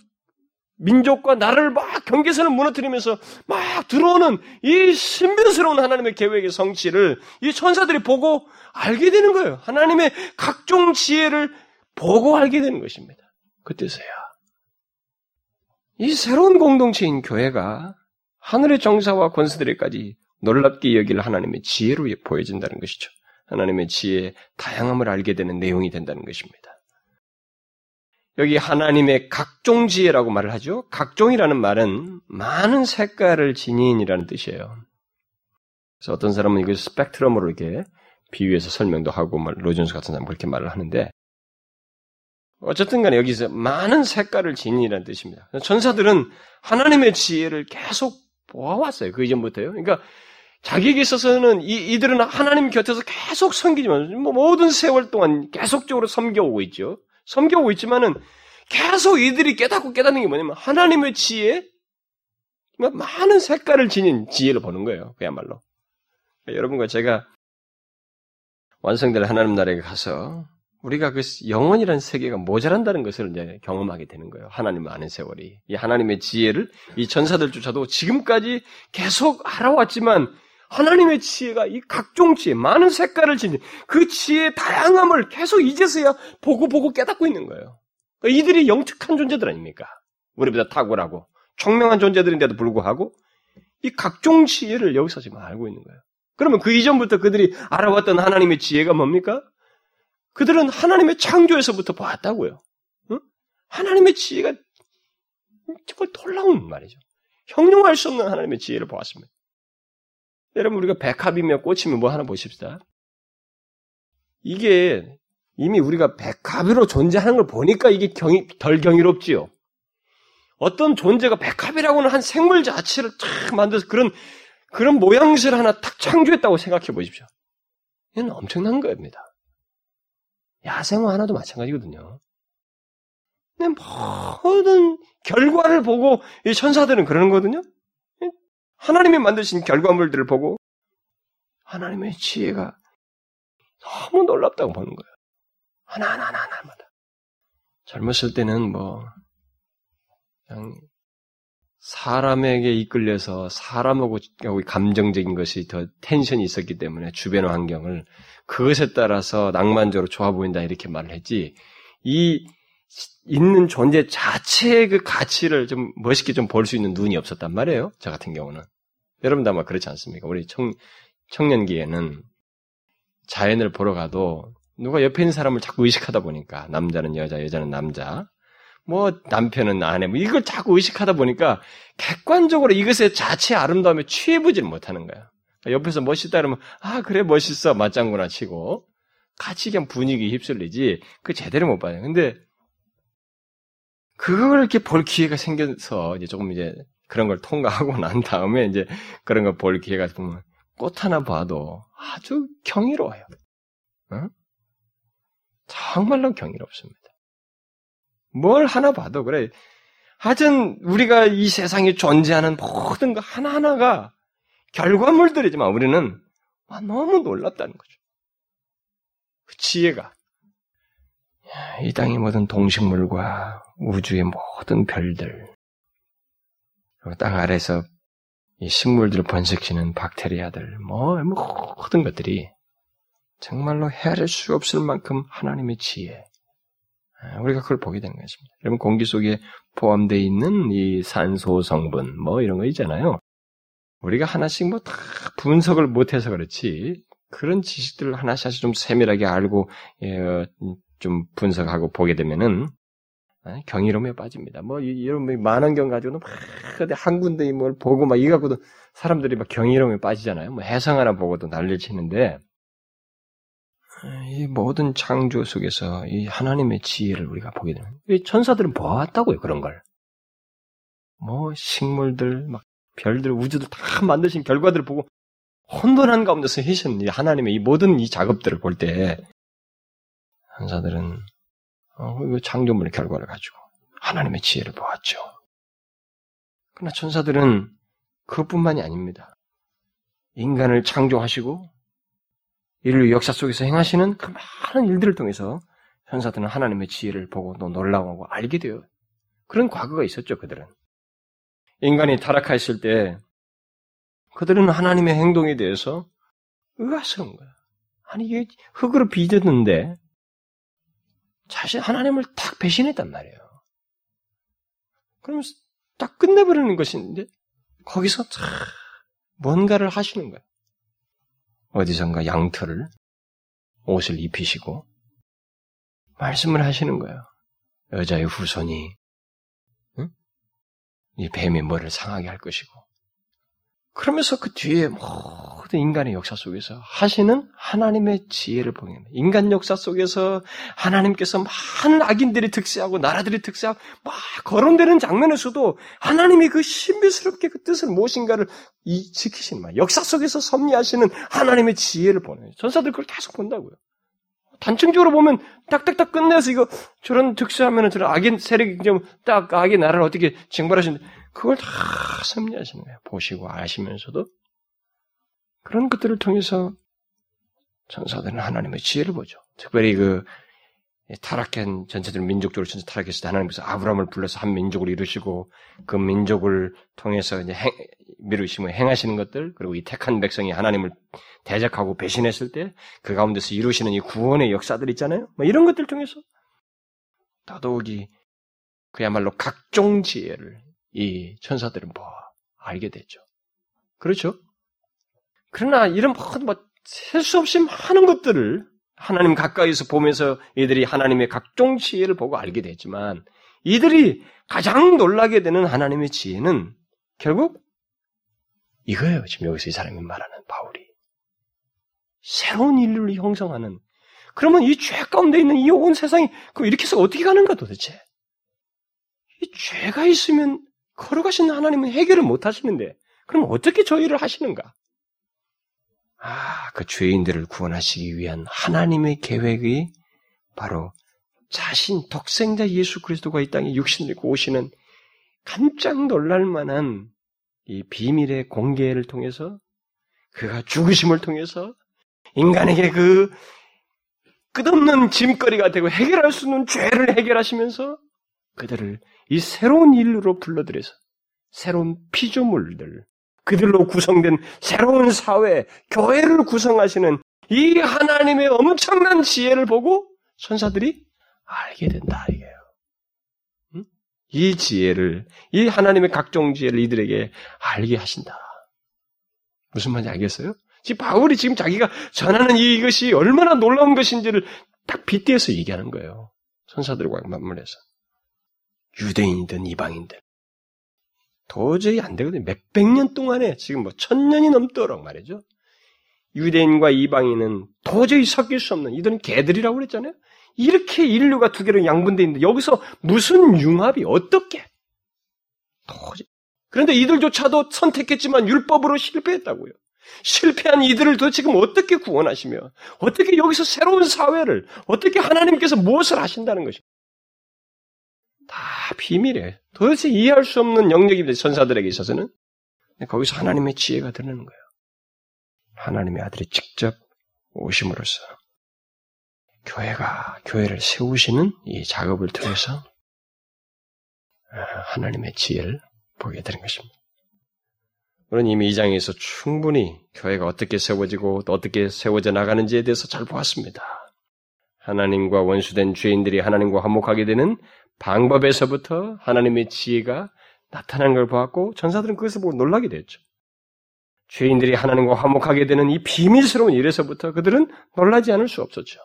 민족과 나라를 막 경계선을 무너뜨리면서 막 들어오는 이 신비스러운 하나님의 계획의 성취를 이 천사들이 보고 알게 되는 거예요. 하나님의 각종 지혜를 보고 알게 되는 것입니다. 그때서야. 이 새로운 공동체인 교회가 하늘의 정사와 권수들에까지 놀랍게 여길 하나님의 지혜로 보여진다는 것이죠. 하나님의 지혜의 다양함을 알게 되는 내용이 된다는 것입니다. 여기 하나님의 각종 지혜라고 말을 하죠. 각종이라는 말은 많은 색깔을 지닌이라는 뜻이에요. 그래서 어떤 사람은 이걸 스펙트럼으로 이렇게 비유해서 설명도 하고, 뭐 로존스 같은 사람 그렇게 말을 하는데, 어쨌든 간에 여기서 많은 색깔을 지닌이라는 뜻입니다. 천사들은 하나님의 지혜를 계속 보아왔어요. 그 이전부터요. 그러니까 자기에게 있어서는 이, 이들은 하나님 곁에서 계속 섬기지만 뭐 모든 세월 동안 계속적으로 섬겨오고 있죠. 섬겨오고 있지만은 계속 이들이 깨닫고 깨닫는 게 뭐냐면 하나님의 지혜, 많은 색깔을 지닌 지혜를 보는 거예요. 그야말로. 그러니까 여러분과 제가 완성될 하나님 나라에 가서 우리가 그 영원이라는 세계가 모자란다는 것을 이제 경험하게 되는 거예요. 하나님 아는 세월이. 이 하나님의 지혜를 이 전사들조차도 지금까지 계속 알아왔지만 하나님의 지혜가 이 각종 지혜, 많은 색깔을 지닌 그 지혜의 다양함을 계속 이제서야 보고 보고 깨닫고 있는 거예요. 그러니까 이들이 영특한 존재들 아닙니까? 우리보다 탁월하고 총명한 존재들인데도 불구하고 이 각종 지혜를 여기서 지금 알고 있는 거예요. 그러면 그 이전부터 그들이 알아왔던 하나님의 지혜가 뭡니까? 그들은 하나님의 창조에서부터 보았다고요. 응? 하나님의 지혜가 정말 놀라운 말이죠. 형용할 수 없는 하나님의 지혜를 보았습니다. 여러분 우리가 백합이며 꽃이며 뭐 하나 보십시다. 이게 이미 우리가 백합으로 존재하는 걸 보니까 이게 경이, 덜 경이롭지요. 어떤 존재가 백합이라고는 한 생물 자체를 탁 만들어서 그런, 그런 모양새를 하나 탁 창조했다고 생각해 보십시오. 이건 엄청난 겁니다. 야생화 하나도 마찬가지거든요. 모든 결과를 보고 이 천사들은 그러는 거거든요. 하나님이 만드신 결과물들을 보고 하나님의 지혜가 너무 놀랍다고 보는 거예요. 하나하나 하나마다. 젊었을 때는 뭐 그냥 사람에게 이끌려서 사람하고 감정적인 것이 더 텐션이 있었기 때문에 주변 환경을 그것에 따라서 낭만적으로 좋아 보인다 이렇게 말을 했지 이 있는 존재 자체의 그 가치를 좀 멋있게 좀 볼 수 있는 눈이 없었단 말이에요. 저 같은 경우는. 여러분도 아마 그렇지 않습니까? 우리 청, 청년기에는 자연을 보러 가도 누가 옆에 있는 사람을 자꾸 의식하다 보니까 남자는 여자, 여자는 남자, 뭐 남편은 아내, 뭐 이걸 자꾸 의식하다 보니까 객관적으로 이것의 자체 아름다움에 취해보지를 못하는 거야. 옆에서 멋있다 그러면 아 그래 멋있어 맞장구나 치고 같이 그냥 분위기 휩쓸리지 그 제대로 못 봐요. 근데 그걸 이렇게 볼 기회가 생겨서 이제 조금 이제 그런 걸 통과하고 난 다음에 이제 그런 걸 볼 기회가 보면 꽃 하나 봐도 아주 경이로워요. 어? 정말로 경이롭습니다. 뭘 하나 봐도 그래. 하여튼 우리가 이 세상에 존재하는 모든 것 하나하나가 결과물들이지만 우리는 너무 놀랍다는 거죠. 그 지혜가 이 땅의 모든 동식물과 우주의 모든 별들 그리고 땅 아래서 이 식물들을 번식시는 박테리아들 뭐 모든 것들이 정말로 헤아릴 수 없을 만큼 하나님의 지혜 아, 우리가 그걸 보게 되는 것입니다. 여러분 공기 속에 포함되어 있는 이 산소 성분 뭐 이런 거 있잖아요. 우리가 하나씩 뭐 다 분석을 못해서 그렇지 그런 지식들을 하나씩 하나씩 좀 세밀하게 알고 예, 어, 좀 분석하고 보게 되면은 아, 경이로움에 빠집니다. 뭐 이런 뭐 만원경 가지고는 막한 군데 뭘 보고 막 이 갖고도 사람들이 막 경이로움에 빠지잖아요. 뭐 해성 하나 보고도 난리를 치는데 아, 이 모든 창조 속에서 이 하나님의 지혜를 우리가 보게 되는 이 천사들은 보았다고요 그런 걸. 뭐 식물들 막 별들 우주들 다 만드신 결과들을 보고 혼돈한 가운데서 하신 하나님의 이 모든 이 작업들을 볼 때 천사들은 어, 창조물의 결과를 가지고 하나님의 지혜를 보았죠. 그러나 천사들은 그것뿐만이 아닙니다. 인간을 창조하시고 인류 역사 속에서 행하시는 그 많은 일들을 통해서 천사들은 하나님의 지혜를 보고 또 놀라워하고 알게 돼요. 그런 과거가 있었죠, 그들은. 인간이 타락했을 때 그들은 하나님의 행동에 대해서 의아스러운 거야. 아니, 이게 흙으로 빚었는데 자신 하나님을 탁 배신했단 말이에요. 그러면서 딱 끝내버리는 것인데 거기서 참 뭔가를 하시는 거예요. 어디선가 양털을 옷을 입히시고 말씀을 하시는 거예요. 여자의 후손이 응? 이 뱀의 머리를 상하게 할 것이고 그러면서 그 뒤에 모든 인간의 역사 속에서 하시는 하나님의 지혜를 보게 됩니다. 인간 역사 속에서 하나님께서 많은 악인들이 득세하고 나라들이 득세하고 막 거론되는 장면에서도 하나님이 그 신비스럽게 그 뜻을 무엇인가를 이, 지키시는 말. 역사 속에서 섭리하시는 하나님의 지혜를 보내요. 전사들 그걸 계속 본다고요. 단층적으로 보면 딱딱딱 끝내서 이거 저런 득세하면 저런 악인 세력이 딱 악의 나라를 어떻게 징벌하시는데 그걸 다 섭리하시는 거예요. 보시고 아시면서도 그런 것들을 통해서 전사들은 하나님의 지혜를 보죠. 특별히 그 타락한 전체적으로 민족적으로 전체 타락했을 때 하나님께서 아브라함을 불러서 한 민족을 이루시고 그 민족을 통해서 이제 행, 미루시며 행하시는 것들 그리고 이 택한 백성이 하나님을 대적하고 배신했을 때 그 가운데서 이루시는 이 구원의 역사들 있잖아요. 뭐 이런 것들 통해서 더더욱이 그야말로 각종 지혜를 이 천사들은 뭐 알게 되죠. 그렇죠? 그러나 이런 모든 뭐셀수 없이 많은 것들을 하나님 가까이서 보면서 이들이 하나님의 각종 지혜를 보고 알게 되지만 이들이 가장 놀라게 되는 하나님의 지혜는 결국 이거예요. 지금 여기서 이 사람이 말하는 바울이. 새로운 인류를 형성하는 그러면 이 죄 가운데 있는 이 온 세상이 그 이렇게 해서 어떻게 가는가 도대체? 이 죄가 있으면 걸어가시는 하나님은 해결을 못 하시는데, 그럼 어떻게 저희를 하시는가? 아, 그 죄인들을 구원하시기 위한 하나님의 계획이 바로 자신 독생자 예수 그리스도가 이 땅에 육신을 입고 오시는 깜짝 놀랄 만한 이 비밀의 공개를 통해서 그가 죽으심을 통해서 인간에게 그 끝없는 짐거리가 되고 해결할 수 없는 죄를 해결하시면서 그들을 이 새로운 인류로 불러들여서 새로운 피조물들, 그들로 구성된 새로운 사회, 교회를 구성하시는 이 하나님의 엄청난 지혜를 보고 천사들이 알게 된다 이게요. 이 지혜를, 이 하나님의 각종 지혜를 이들에게 알게 하신다. 무슨 말인지 알겠어요? 지금 바울이 지금 자기가 전하는 이것이 얼마나 놀라운 것인지를 딱 빗대서 얘기하는 거예요. 선사들과 맞물려서. 유대인이든 이방인들. 도저히 안 되거든요. 몇백 년 동안에 지금 뭐 천년이 넘도록 말이죠. 유대인과 이방인은 도저히 섞일 수 없는 이들은 개들이라고 그랬잖아요. 이렇게 인류가 두 개로 양분되어 있는데 여기서 무슨 융합이 어떻게? 도저히. 그런데 이들조차도 선택했지만 율법으로 실패했다고요. 실패한 이들을 도대체 지금 어떻게 구원하시며 어떻게 여기서 새로운 사회를 어떻게 하나님께서 무엇을 하신다는 것이 다 비밀이에요. 도대체 이해할 수 없는 영역입니다. 선사들에게 있어서는 거기서 하나님의 지혜가 드러나는 거예요. 하나님의 아들이 직접 오심으로써 교회가 교회를 세우시는 이 작업을 통해서 하나님의 지혜를 보게 되는 것입니다. 우리는 이미 이 장에서 충분히 교회가 어떻게 세워지고 또 어떻게 세워져 나가는지에 대해서 잘 보았습니다. 하나님과 원수된 죄인들이 하나님과 화목하게 되는 방법에서부터 하나님의 지혜가 나타나는 걸 보았고 전사들은 그것을 보고 놀라게 됐죠. 죄인들이 하나님과 화목하게 되는 이 비밀스러운 일에서부터 그들은 놀라지 않을 수 없었죠.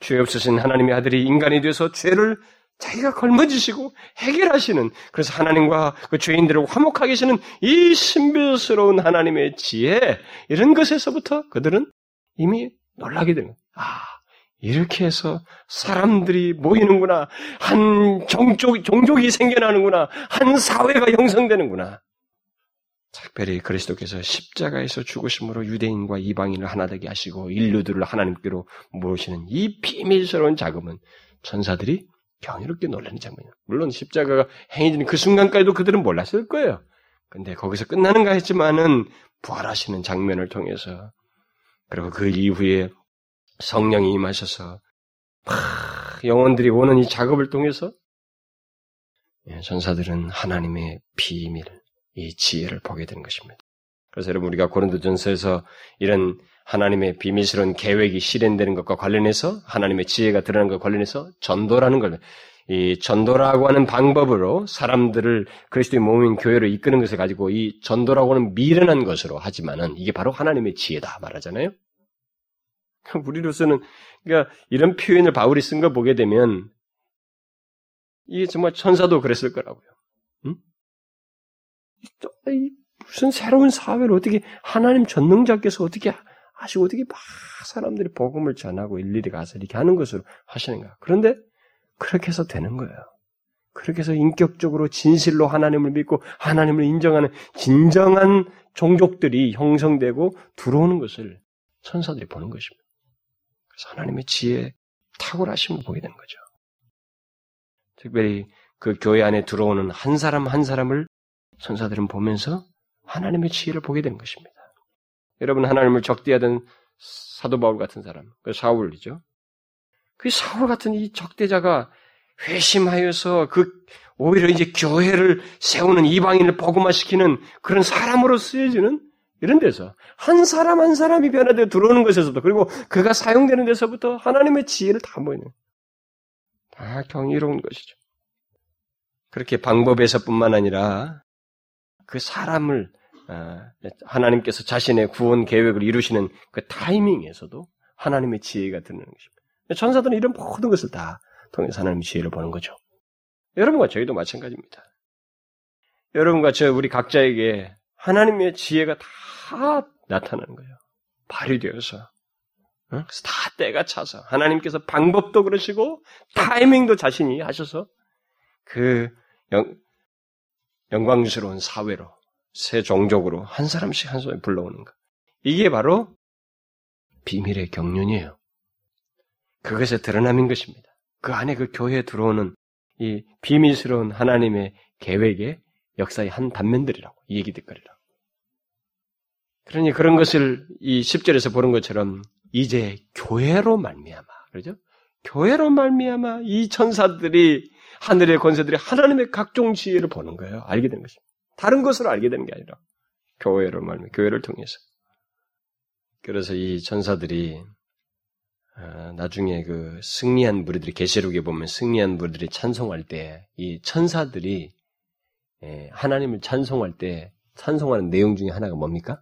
죄 없으신 하나님의 아들이 인간이 되어서 죄를 자기가 걸머지시고 해결하시는 그래서 하나님과 그 죄인들을 화목하게 하시는 이 신비스러운 하나님의 지혜 이런 것에서부터 그들은 이미 놀라게 되는 아 이렇게 해서 사람들이 모이는구나 한 종족 종족이 생겨나는구나 한 사회가 형성되는구나 특별히 그리스도께서 십자가에서 죽으심으로 유대인과 이방인을 하나 되게 하시고 인류들을 하나님께로 모으시는 이 비밀스러운 작업은 천사들이 경이롭게 놀라는 장면이에요. 물론 십자가가 행해지는 그 순간까지도 그들은 몰랐을 거예요. 근데 거기서 끝나는가 했지만은 부활하시는 장면을 통해서 그리고 그 이후에 성령이 임하셔서 막 영혼들이 오는 이 작업을 통해서 예, 전사들은 하나님의 비밀을 이 지혜를 보게 되는 것입니다. 그래서 여러분 우리가 고린도전서에서 이런 하나님의 비밀스러운 계획이 실현되는 것과 관련해서 하나님의 지혜가 드러나는 것과 관련해서 전도라는 걸, 이 전도라고 하는 방법으로 사람들을 그리스도의 몸인 교회로 이끄는 것을 가지고 이 전도라고 하는 미련한 것으로 하지만은 이게 바로 하나님의 지혜다 말하잖아요. 우리로서는 그러니까 이런 표현을 바울이 쓴거 보게 되면 이게 정말 천사도 그랬을 거라고요. 응? 무슨 새로운 사회를 어떻게 하나님 전능자께서 어떻게 하시고 어떻게 막 사람들이 복음을 전하고 일일이 가서 이렇게 하는 것으로 하시는가. 그런데 그렇게 해서 되는 거예요. 그렇게 해서 인격적으로 진실로 하나님을 믿고 하나님을 인정하는 진정한 종족들이 형성되고 들어오는 것을 천사들이 보는 것입니다. 그래서 하나님의 지혜 탁월하심을 보게 되는 거죠. 특별히 그 교회 안에 들어오는 한 사람 한 사람을 천사들은 보면서 하나님의 지혜를 보게 되는 것입니다. 여러분 하나님을 적대하던 사도 바울 같은 사람, 그 사울이죠. 그 사울 같은 이 적대자가 회심하여서 그 오히려 이제 교회를 세우는 이방인을 복음화시키는 그런 사람으로 쓰여지는 이런 데서 한 사람 한 사람이 변화되어 들어오는 것에서도 그리고 그가 사용되는 데서부터 하나님의 지혜를 다 보이는 다 경이로운 것이죠. 그렇게 방법에서뿐만 아니라 그 사람을 어, 하나님께서 자신의 구원 계획을 이루시는 그 타이밍에서도 하나님의 지혜가 드는 것입니다. 천사들은 이런 모든 것을 다 통해서 하나님의 지혜를 보는 거죠. 여러분과 저희도 마찬가지입니다. 여러분과 저 우리 각자에게 하나님의 지혜가 다 나타나는 거예요. 발휘되어서. 어? 다 때가 차서 하나님께서 방법도 그러시고 타이밍도 자신이 하셔서 그 영, 영광스러운 사회로 새 종족으로 한 사람씩 한 사람 불러오는 것. 이게 바로 비밀의 경륜이에요. 그것의 드러남인 것입니다. 그 안에 그 교회에 들어오는 이 비밀스러운 하나님의 계획의 역사의 한 단면들이라고, 이 얘기들거리라고. 그러니 그런 것을 이 10절에서 보는 것처럼 이제 교회로 말미암아, 그러죠? 교회로 말미암아 이 천사들이 하늘의 권세들이 하나님의 각종 지혜를 보는 거예요. 알게 되는 것입니다. 다른 것으로 알게 되는 게 아니라 교회로 말면 교회를 통해서. 그래서 이 전사들이 어, 나중에 그 승리한 무리들이 계시록에 보면 승리한 무리들이 찬송할 때 이 천사들이 예, 하나님을 찬송할 때 찬송하는 내용 중에 하나가 뭡니까?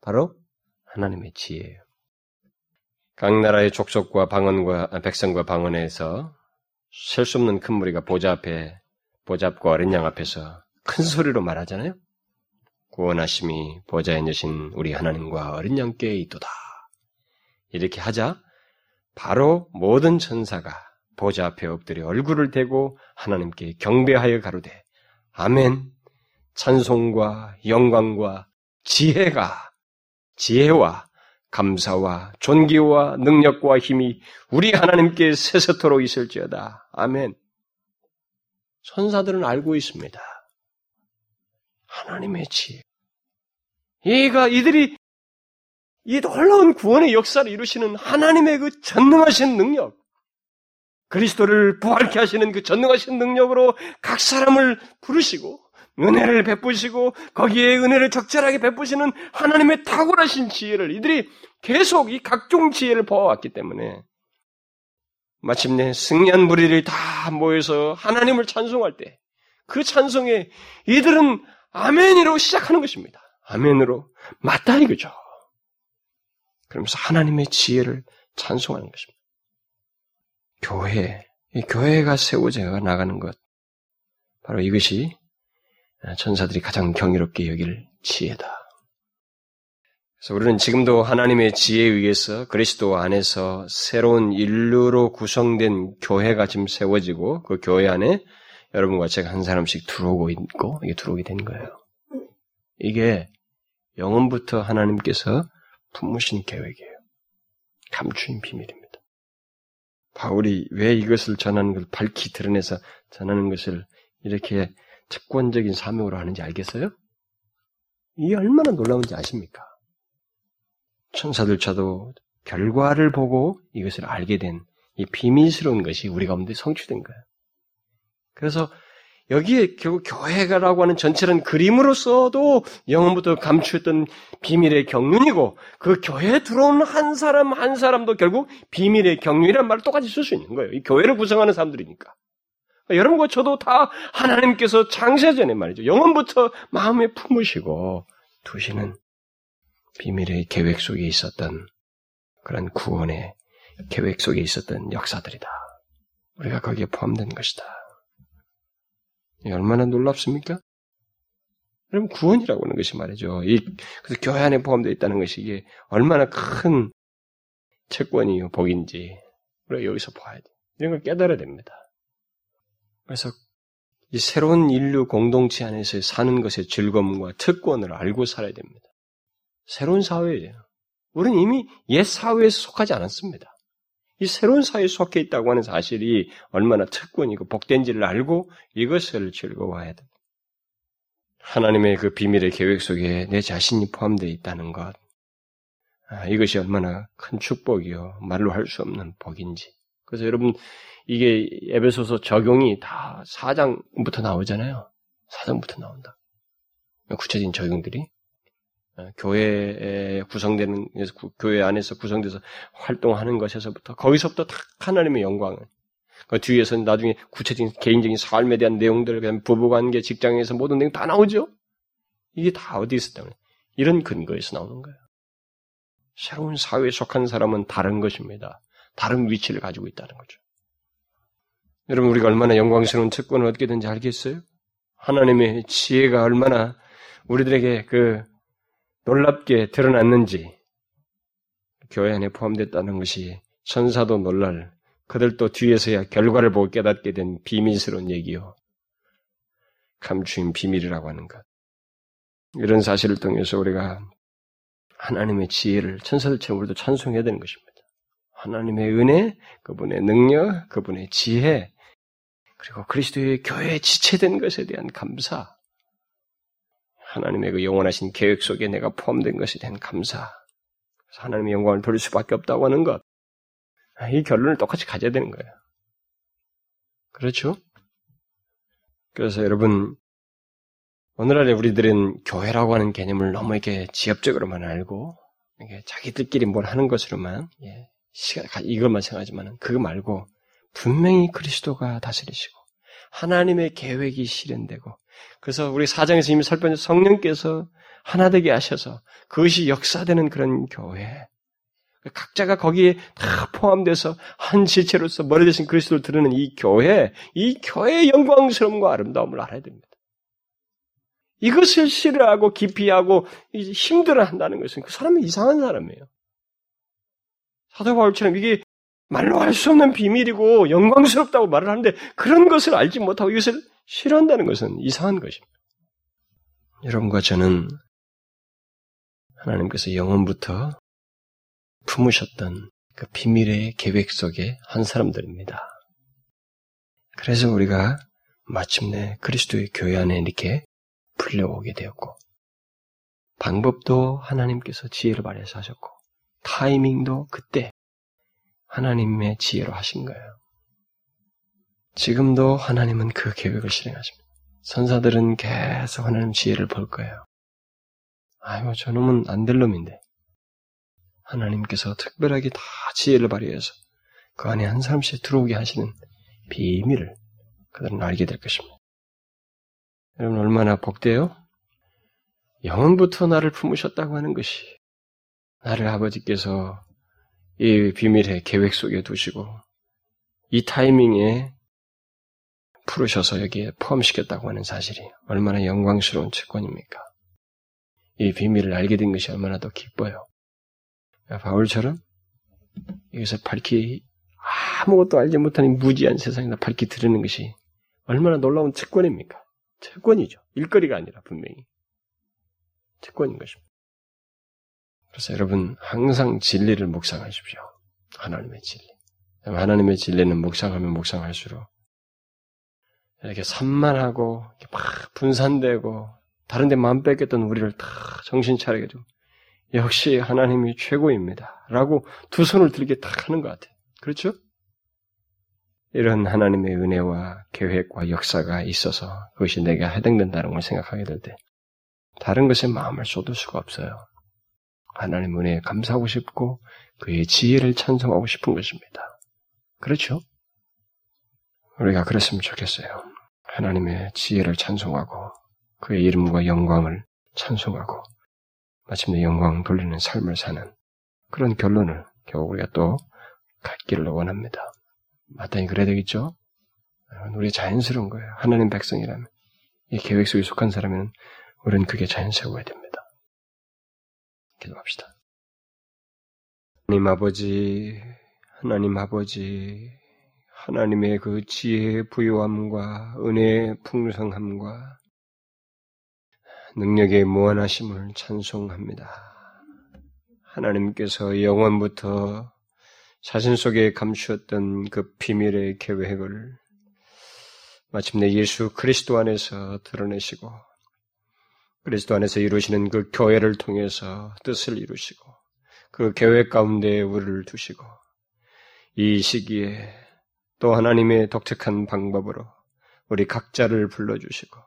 바로 하나님의 지혜예요. 각 나라의 족속과 방언과 아, 백성과 방언에서 셀 수 없는 큰 무리가 보좌 앞에 보잡고 어린 양 앞에서 큰 소리로 말하잖아요. 구원하심이 보좌에 계신 우리 하나님과 어린 양께 있도다. 이렇게 하자 바로 모든 천사가 보좌 앞에 엎드려 얼굴을 대고 하나님께 경배하여 가로되 아멘 찬송과 영광과 지혜가 지혜와 감사와 존귀와 능력과 힘이 우리 하나님께 세세토록 있을지어다. 아멘. 천사들은 알고 있습니다. 하나님의 지혜. 이가 이들이 이 놀라운 구원의 역사를 이루시는 하나님의 그 전능하신 능력, 그리스도를 부활케 하시는 그 전능하신 능력으로 각 사람을 부르시고 은혜를 베푸시고 거기에 은혜를 적절하게 베푸시는 하나님의 탁월하신 지혜를 이들이 계속 이 각종 지혜를 보아왔기 때문에 마침내 승리한 무리들이 다 모여서 하나님을 찬송할 때 그 찬송에 이들은 아멘으로 시작하는 것입니다. 아멘으로 맞다 이거죠. 그러면서 하나님의 지혜를 찬송하는 것입니다. 교회, 이 교회가 세워져 나가는 것, 바로 이것이 천사들이 가장 경이롭게 여길 지혜다. 그래서 우리는 지금도 하나님의 지혜에 의해서 그리스도 안에서 새로운 인류로 구성된 교회가 지금 세워지고 그 교회 안에 여러분과 제가 한 사람씩 들어오고 있고 이게 들어오게 된 거예요. 이게 영원부터 하나님께서 품으신 계획이에요. 감춘 비밀입니다. 바울이 왜 이것을 전하는 걸 밝히 드러내서 전하는 것을 이렇게 특권적인 사명으로 하는지 알겠어요? 이게 얼마나 놀라운지 아십니까? 천사들차도 결과를 보고 이것을 알게 된 이 비밀스러운 것이 우리 가운데 성취된 거예요. 그래서 여기에 결국 교회가라고 하는 전체는 그림으로서도 영원부터 감추었던 비밀의 경륜이고 그 교회에 들어오는 한 사람 한 사람도 결국 비밀의 경륜이란 말을 똑같이 쓸 수 있는 거예요. 이 교회를 구성하는 사람들이니까. 여러분과 저도 다 하나님께서 장세 전에 말이죠. 영원부터 마음에 품으시고 두시는 비밀의 계획 속에 있었던 그런 구원의 계획 속에 있었던 역사들이다. 우리가 거기에 포함된 것이다. 얼마나 놀랍습니까? 여러분 구원이라고 하는 것이 말이죠. 이 그래서 교회 안에 포함되어 있다는 것이 이게 얼마나 큰 채권이요 복인지 우리가 여기서 봐야 돼. 이런 걸 깨달아야 됩니다. 그래서 이 새로운 인류 공동체 안에서 사는 것의 즐거움과 특권을 알고 살아야 됩니다. 새로운 사회예요. 우리는 이미 옛 사회에서 속하지 않았습니다. 이 새로운 사회에 속해 있다고 하는 사실이 얼마나 특권이고 복된지를 알고 이것을 즐거워해야 됩니다. 하나님의 그 비밀의 계획 속에 내 자신이 포함되어 있다는 것. 아, 이것이 얼마나 큰 축복이요. 말로 할 수 없는 복인지. 그래서 여러분, 이게 에베소서 적용이 다 4장부터 나오잖아요. 4장부터 나온다. 구체적인 적용들이. 어, 교회에 구성되는 교회 안에서 구성돼서 활동하는 것에서부터 거기서부터 다 하나님의 영광을 그 뒤에서는 나중에 구체적인 개인적인 삶에 대한 내용들 그다음에 부부관계 직장에서 모든 내용 다 나오죠. 이게 다 어디 있었다 면 이런 근거에서 나오는 거예요. 새로운 사회에 속한 사람은 다른 것입니다. 다른 위치를 가지고 있다는 거죠. 여러분 우리가 얼마나 영광스러운 특권을 얻게 된지 알겠어요? 하나님의 지혜가 얼마나 우리들에게 그 놀랍게 드러났는지 교회 안에 포함됐다는 것이 천사도 놀랄 그들도 뒤에서야 결과를 보고 깨닫게 된 비밀스러운 얘기요. 감추인 비밀이라고 하는 것. 이런 사실을 통해서 우리가 하나님의 지혜를 천사들처럼 우리도 찬송해야 되는 것입니다. 하나님의 은혜, 그분의 능력, 그분의 지혜, 그리고 그리스도의 교회에 지체된 것에 대한 감사, 하나님의 그 영원하신 계획 속에 내가 포함된 것에 대한 감사. 하나님의 영광을 돌릴 수밖에 없다고 하는 것. 이 결론을 똑같이 가져야 되는 거예요. 그렇죠? 그래서 여러분, 오늘날에 우리들은 교회라고 하는 개념을 너무 이렇게 지엽적으로만 알고, 이게 자기들끼리 뭘 하는 것으로만, 예, 시간, 이것만 생각하지만은 그거 말고 분명히 그리스도가 다스리시고 하나님의 계획이 실현되고 그래서 우리 사장에서 이미 설명 성령께서 하나 되게 하셔서 그것이 역사되는 그런 교회. 각자가 거기에 다 포함돼서 한 지체로서 머리 대신 그리스도를 드리는 이 교회, 이 교회의 영광스러움과 아름다움을 알아야 됩니다. 이것을 싫어하고 기피하고 힘들어 한다는 것은 그 사람은 이상한 사람이에요. 사도 바울처럼 이게 말로 할 수 없는 비밀이고 영광스럽다고 말을 하는데 그런 것을 알지 못하고 이것을 싫어한다는 것은 이상한 것입니다. 여러분과 저는 하나님께서 영원부터 품으셨던 그 비밀의 계획 속에 한 사람들입니다. 그래서 우리가 마침내 그리스도의 교회 안에 이렇게 불려오게 되었고, 방법도 하나님께서 지혜를 발휘해서 하셨고, 타이밍도 그때 하나님의 지혜로 하신 거예요. 지금도 하나님은 그 계획을 실행하십니다. 선사들은 계속 하나님 지혜를 볼 거예요. 아이고, 저놈은 안 될 놈인데. 하나님께서 특별하게 다 지혜를 발휘해서 그 안에 한 사람씩 들어오게 하시는 비밀을 그들은 알게 될 것입니다. 여러분, 얼마나 복돼요? 영원부터 나를 품으셨다고 하는 것이 나를 아버지께서 이 비밀의 계획 속에 두시고 이 타이밍에 풀으셔서 여기에 포함시켰다고 하는 사실이 얼마나 영광스러운 채권입니까? 이 비밀을 알게 된 것이 얼마나 더 기뻐요. 바울처럼 여기서 밝히 아무것도 알지 못하는 무지한 세상에다 밝히 들으는 것이 얼마나 놀라운 채권입니까? 채권이죠. 일거리가 아니라 분명히. 채권인 것입니다. 그래서 여러분 항상 진리를 묵상하십시오. 하나님의 진리. 하나님의 진리는 묵상하면 묵상할수록 이렇게 산만하고 이렇게 막 분산되고 다른 데 마음 뺏겼던 우리를 다 정신 차리게 되고 역시 하나님이 최고입니다. 라고 두 손을 들게 딱 하는 것 같아요. 그렇죠? 이런 하나님의 은혜와 계획과 역사가 있어서 그것이 내게 해당된다는 걸 생각하게 될 때 다른 것에 마음을 쏟을 수가 없어요. 하나님 은혜에 감사하고 싶고 그의 지혜를 찬송하고 싶은 것입니다. 그렇죠? 우리가 그랬으면 좋겠어요. 하나님의 지혜를 찬송하고 그의 이름과 영광을 찬송하고 마침내 영광 돌리는 삶을 사는 그런 결론을 겨우 우리가 또 갖기를 원합니다. 마땅히 그래야 되겠죠? 우리 자연스러운 거예요. 하나님 백성이라면 이 계획 속에 속한 사람은 우리는 그게 자연스러워야 됩니다. 기도합시다. 하나님 아버지, 하나님 아버지, 하나님의 그 지혜의 부요함과 은혜의 풍성함과 능력의 무한하심을 찬송합니다. 하나님께서 영원부터 자신 속에 감추었던 그 비밀의 계획을 마침내 예수 그리스도 안에서 드러내시고 그리스도 안에서 이루시는 그 교회를 통해서 뜻을 이루시고 그 계획 가운데 우리를 두시고 이 시기에 또 하나님의 독특한 방법으로 우리 각자를 불러주시고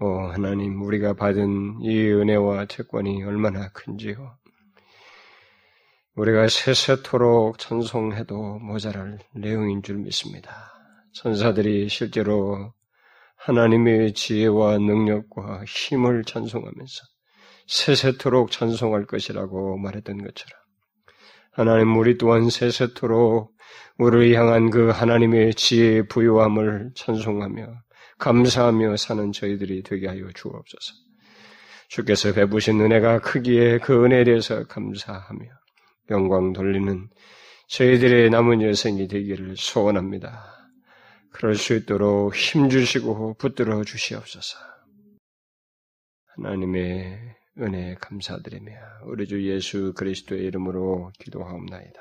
오 하나님 우리가 받은 이 은혜와 채권이 얼마나 큰지요. 우리가 세세토록 찬송해도 모자랄 내용인 줄 믿습니다. 천사들이 실제로 하나님의 지혜와 능력과 힘을 찬송하면서 세세토록 찬송할 것이라고 말했던 것처럼 하나님 우리 또한 세세토록 우리를 향한 그 하나님의 지혜의 부요함을 찬송하며 감사하며 사는 저희들이 되게 하여 주옵소서. 주께서 베푸신 은혜가 크기에 그 은혜에 대해서 감사하며 영광 돌리는 저희들의 남은 여생이 되기를 소원합니다. 그럴 수 있도록 힘주시고 붙들어 주시옵소서. 하나님의 은혜 감사드리며 우리 주 예수 그리스도의 이름으로 기도하옵나이다.